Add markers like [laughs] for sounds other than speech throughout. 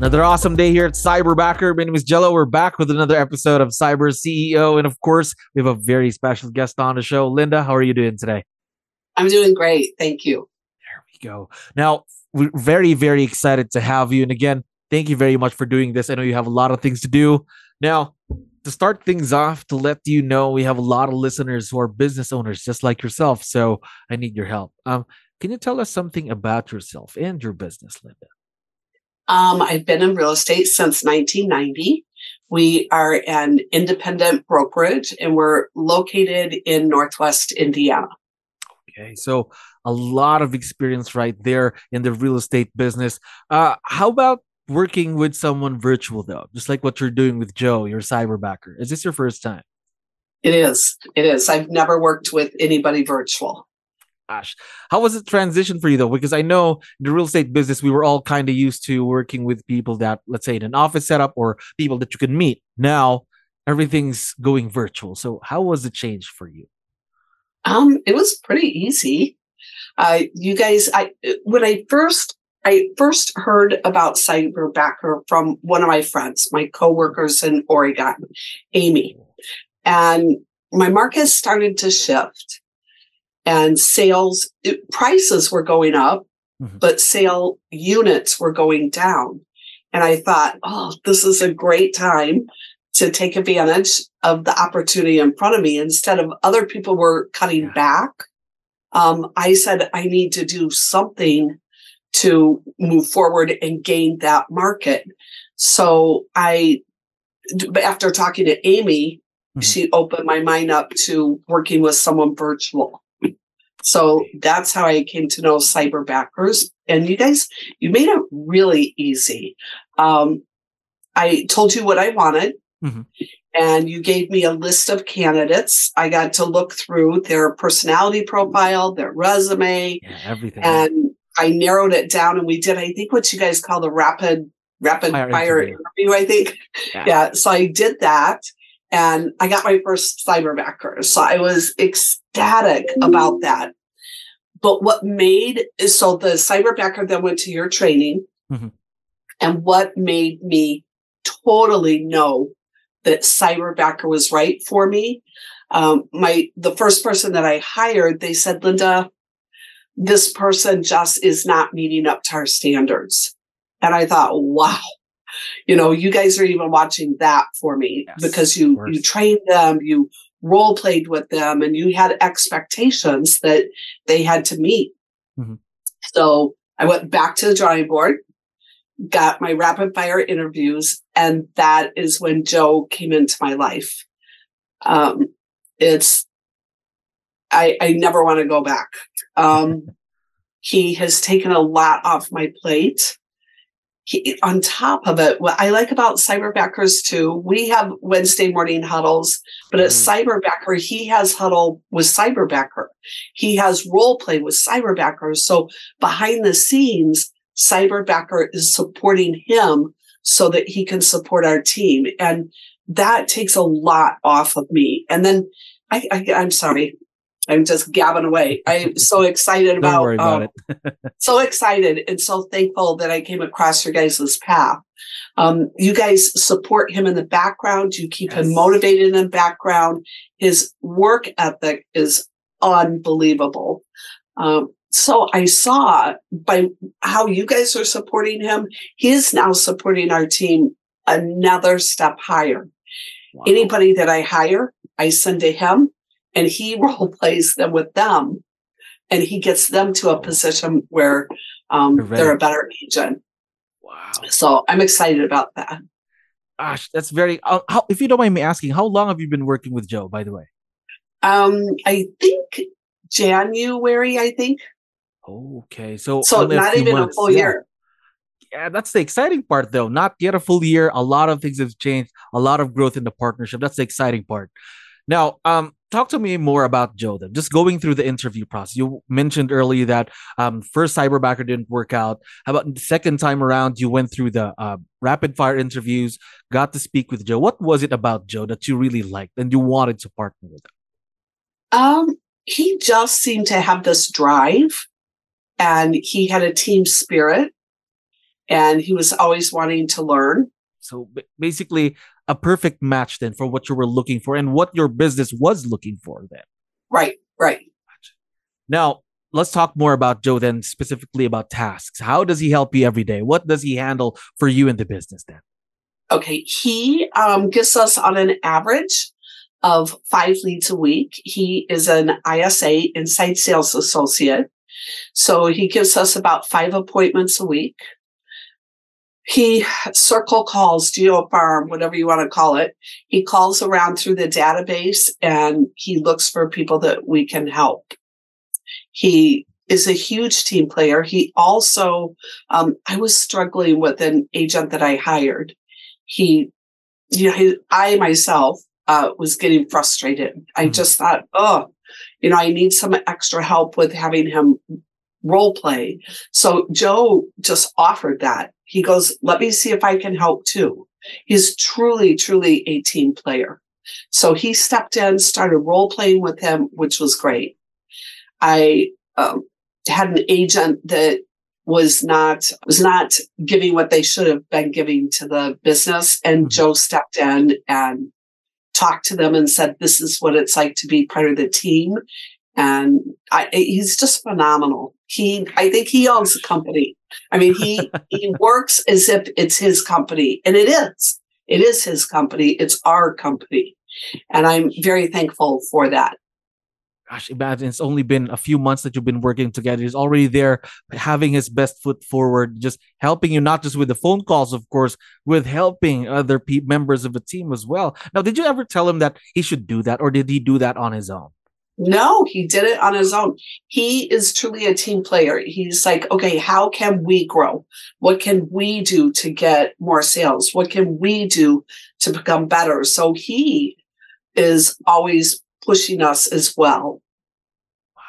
Another awesome day here at Cyberbacker. My name is Jello. We're back with another episode of Cyber CEO. And of course, we have a very special guest on the show. Lynda, how are you doing today? I'm doing great. Thank you. There we go. Now, we're very, very excited to have you. And again, thank you very much for doing this. I know you have a lot of things to do. Now, to start things off, to let you know, we have a lot of listeners who are business owners just like yourself. So I need your help. Um, can you tell us something about yourself and your business, Lynda? Um, I've been in real estate since 1990. We are an independent brokerage and we're located in Northwest Indiana. Okay, so a lot of experience right there in the real estate business. Uh, how about working with someone virtual though, just like what you're doing with Joe, your cyberbacker? Is this your first time? It is. It is. I've never worked with anybody virtual gosh. How was the transition for you though? Because I know the real estate business, we were all kind of used to working with people that, let's say, in an office setup or people that you could meet. Now everything's going virtual. So how was the change for you? Um, it was pretty easy. Uh, you guys, I when I first I first heard about Cyberbacker from one of my friends, my coworkers in Oregon, Amy, and my market started to shift and sales it, prices were going up, mm-hmm. but sale units were going down. And I thought, oh, this is a great time to take advantage of the opportunity in front of me. Instead of other people were cutting yeah. back, um, I said, I need to do something to move forward and gain that market. So I, after talking to Amy, mm-hmm. she opened my mind up to working with someone virtual. So that's how I came to know cyber backers. And you guys, you made it really easy. Um, I told you what I wanted. Mm-hmm. And you gave me a list of candidates. I got to look through their personality profile, their resume, yeah, everything. And I narrowed it down and we did, I think what you guys call the rapid rapid fire, fire interview. interview. I think. Yeah. yeah. So I did that and I got my first cyberbacker. So I was ecstatic about that. But what made so the cyberbacker then went to your training, mm-hmm. and what made me totally know that cyberbacker was right for me. Um, my the first person that I hired, they said, Lynda, this person just is not meeting up to our standards. And I thought, wow, you know, you guys are even watching that for me yes, because you you trained them, you role played with them, and you had expectations that they had to meet. Mm-hmm. So I went back to the drawing board, got my rapid fire interviews, and that is when Joe came into my life. Um, it's I, I never want to go back. Um, [laughs] he has taken a lot off my plate he, on top of it, what I like about cyberbackers too, we have Wednesday morning huddles, but at mm. cyberbacker, he has huddle with cyberbacker. He has role play with Cyberbacker. So behind the scenes, cyberbacker is supporting him so that he can support our team. And that takes a lot off of me. And then I, I I'm sorry, I'm just gabbing away. I'm so [laughs] excited about, about um, [laughs] so excited and so thankful that I came across your guys' path. Um, you guys support him in the background. You keep yes. him motivated in the background. His work ethic is unbelievable. Um, so I saw by how you guys are supporting him, he is now supporting our team another step higher. Wow. Anybody that I hire, I send to him and he [laughs] role plays them with them and he gets them to a position where um, they're a better agent. Wow. So I'm excited about that. Gosh, that's very, uh, how, if you don't mind me asking, how long have you been working with Joe, by the way? Um, I think January, I think. Okay. So, so not even months. a full yeah. year. Yeah, that's the exciting part, though. Not yet a full year. A lot of things have changed. A lot of growth in the partnership. That's the exciting part. Now, um, talk to me more about Joe. Then, just going through the interview process. You mentioned earlier that um, first cyberbacker didn't work out. How about the second time around? You went through the uh, rapid fire interviews, got to speak with Joe. What was it about Joe that you really liked and you wanted to partner with him? Um, he just seemed to have this drive, and he had a team spirit, and he was always wanting to learn. So basically, a perfect match then for what you were looking for and what your business was looking for then. Right, right. Now, let's talk more about Joe then, specifically about tasks. How does he help you every day? What does he handle for you in the business then? Okay, he um, gets us on an average of five leads a week. He is an ISA, Inside Sales Associate. So he gives us about five appointments a week he circle calls geofarm whatever you want to call it. He calls around through the database and he looks for people that we can help. He is a huge team player. He also um, i was struggling with an agent that i hired. He you know he, i myself uh, was getting frustrated. I mm-hmm. just thought oh you know i need some extra help with having him role play. So joe just offered that he goes, let me see if I can help too. He's truly, truly a team player. So he stepped in, started role playing with him, which was great. I um, had an agent that was not was not giving what they should have been giving to the business, and mm-hmm. Joe stepped in and talked to them and said, "This is what it's like to be part of the team." And I, he's just phenomenal. He, I think he owns the company. I mean, he he [laughs] works as if it's his company, and it is. It is his company. It's our company, and I'm very thankful for that. Gosh, imagine it's only been a few months that you've been working together. He's already there, having his best foot forward, just helping you not just with the phone calls, of course, with helping other pe- members of the team as well. Now, did you ever tell him that he should do that, or did he do that on his own? No, he did it on his own. He is truly a team player. He's like, okay, how can we grow? What can we do to get more sales? What can we do to become better? So he is always pushing us as well. Wow.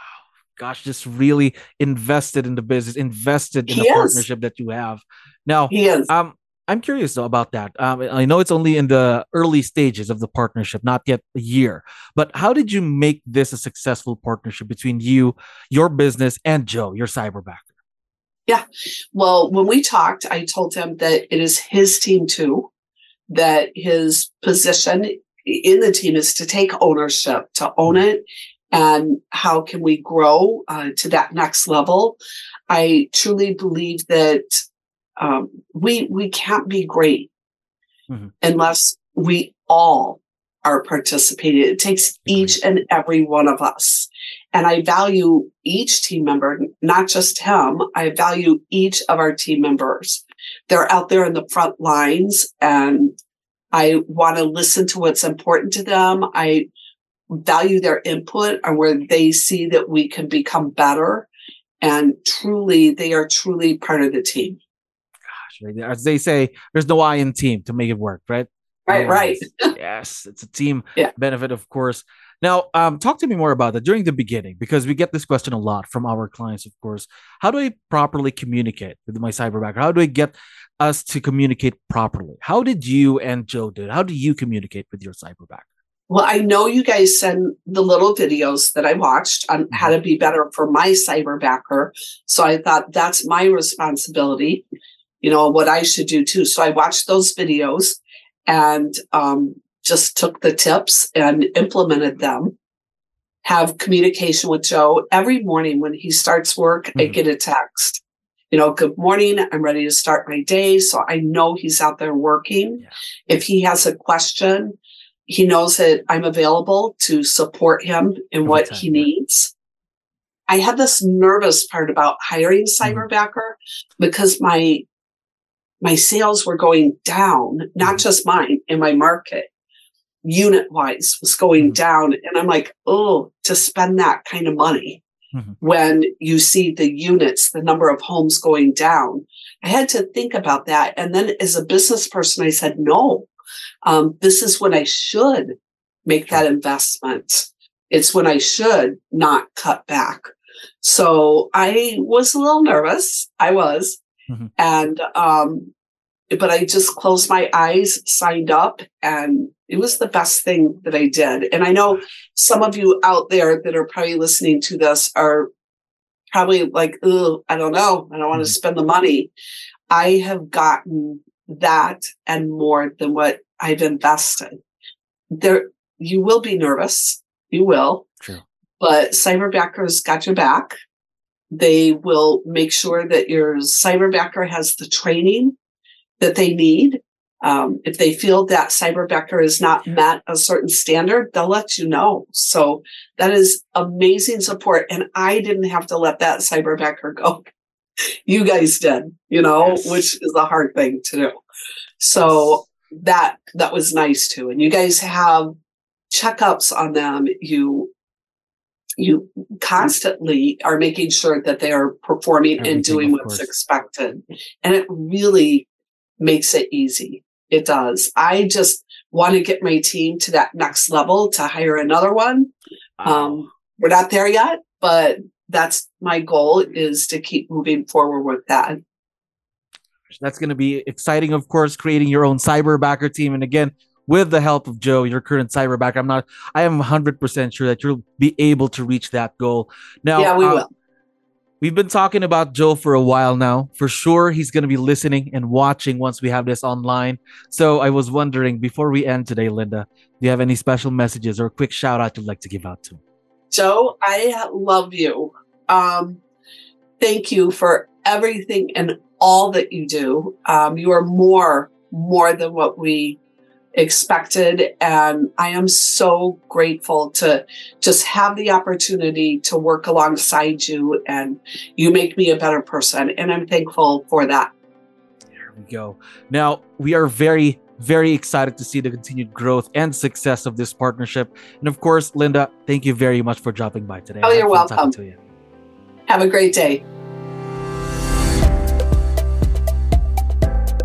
Gosh, just really invested in the business, invested in he the is. partnership that you have. Now, he is. um, I'm curious though about that. Um, I know it's only in the early stages of the partnership, not yet a year. But how did you make this a successful partnership between you, your business, and Joe, your cyberbacker? Yeah. Well, when we talked, I told him that it is his team too, that his position in the team is to take ownership, to own mm-hmm. it, and how can we grow uh, to that next level. I truly believe that um, we we can't be great mm-hmm. unless we all are participating. It takes each and every one of us. And I value each team member, not just him. I value each of our team members. They're out there in the front lines and I want to listen to what's important to them. I value their input and where they see that we can become better. And truly, they are truly part of the team. As they say, there's no I in team to make it work, right? Right, right. [laughs] yes, it's a team yeah. benefit, of course. Now, um, talk to me more about that during the beginning because we get this question a lot from our clients, of course. How do I properly communicate with my cyberbacker? How do I get us to communicate properly? How did you and Joe do it? How do you communicate with your cyberbacker? Well, I know you guys send the little videos that I watched on how mm-hmm. to be better for my cyberbacker. So I thought that's my responsibility you know, what I should do too. So I watched those videos and um, just took the tips and implemented them. Have communication with Joe every morning when he starts work. Mm-hmm. I get a text, you know, good morning. I'm ready to start my day. So I know he's out there working. Yeah. If he has a question, he knows that I'm available to support him in what time, he yeah. needs. I had this nervous part about hiring mm-hmm. Cyberbacker mm-hmm. because my my sales were going down, not mm-hmm. just mine in my market, unit wise was going mm-hmm. down. And I'm like, oh, to spend that kind of money. mm-hmm. when you see the units, the number of homes going down. I had to think about that. And then as a business person, I said, no, um, this is when I should make that investment. It's when I should not cut back. So I was a little nervous. I was. Mm-hmm. And, um, but I just closed my eyes, signed up, and it was the best thing that I did. And I know some of you out there that are probably listening to this are probably like, oh, I don't know. I don't want to mm-hmm. spend the money. I have gotten that and more than what I've invested. There, you will be nervous. You will. True. But Cyberbackers got your back. They will make sure that your cyberbacker has the training that they need. Um, if they feel that cyberbacker is not met a certain standard, they'll let you know. So that is amazing support. And I didn't have to let that cyberbacker go. [laughs] you guys did, you know, yes. which is a hard thing to do. So that that was nice too. And you guys have checkups on them. You you constantly are making sure that they are performing Everything, and doing what's expected. And it really makes it easy. It does. I just want to get my team to that next level to hire another one. Um, we're not there yet, but that's my goal is to keep moving forward with that. That's going to be exciting, of course, creating your own cyber cyberbacker team. And again, with the help of Joe, your current cyberbacker, I'm not, I am 100% sure that you'll be able to reach that goal. Now, yeah, we uh, will. We've been talking about Joe for a while now. For sure, he's going to be listening and watching once we have this online. So I was wondering, before we end today, Lynda, do you have any special messages or a quick shout out you'd like to give out to? Joe, I love you. Um, thank you for everything and all that you do. Um, you are more, more than what we expected. And I am so grateful to just have the opportunity to work alongside you and you make me a better person. And I'm thankful for that. There we go. Now, we are very, very excited to see the continued growth and success of this partnership. And of course, Lynda, thank you very much for dropping by today. Oh, you're welcome. to You. Have a great day.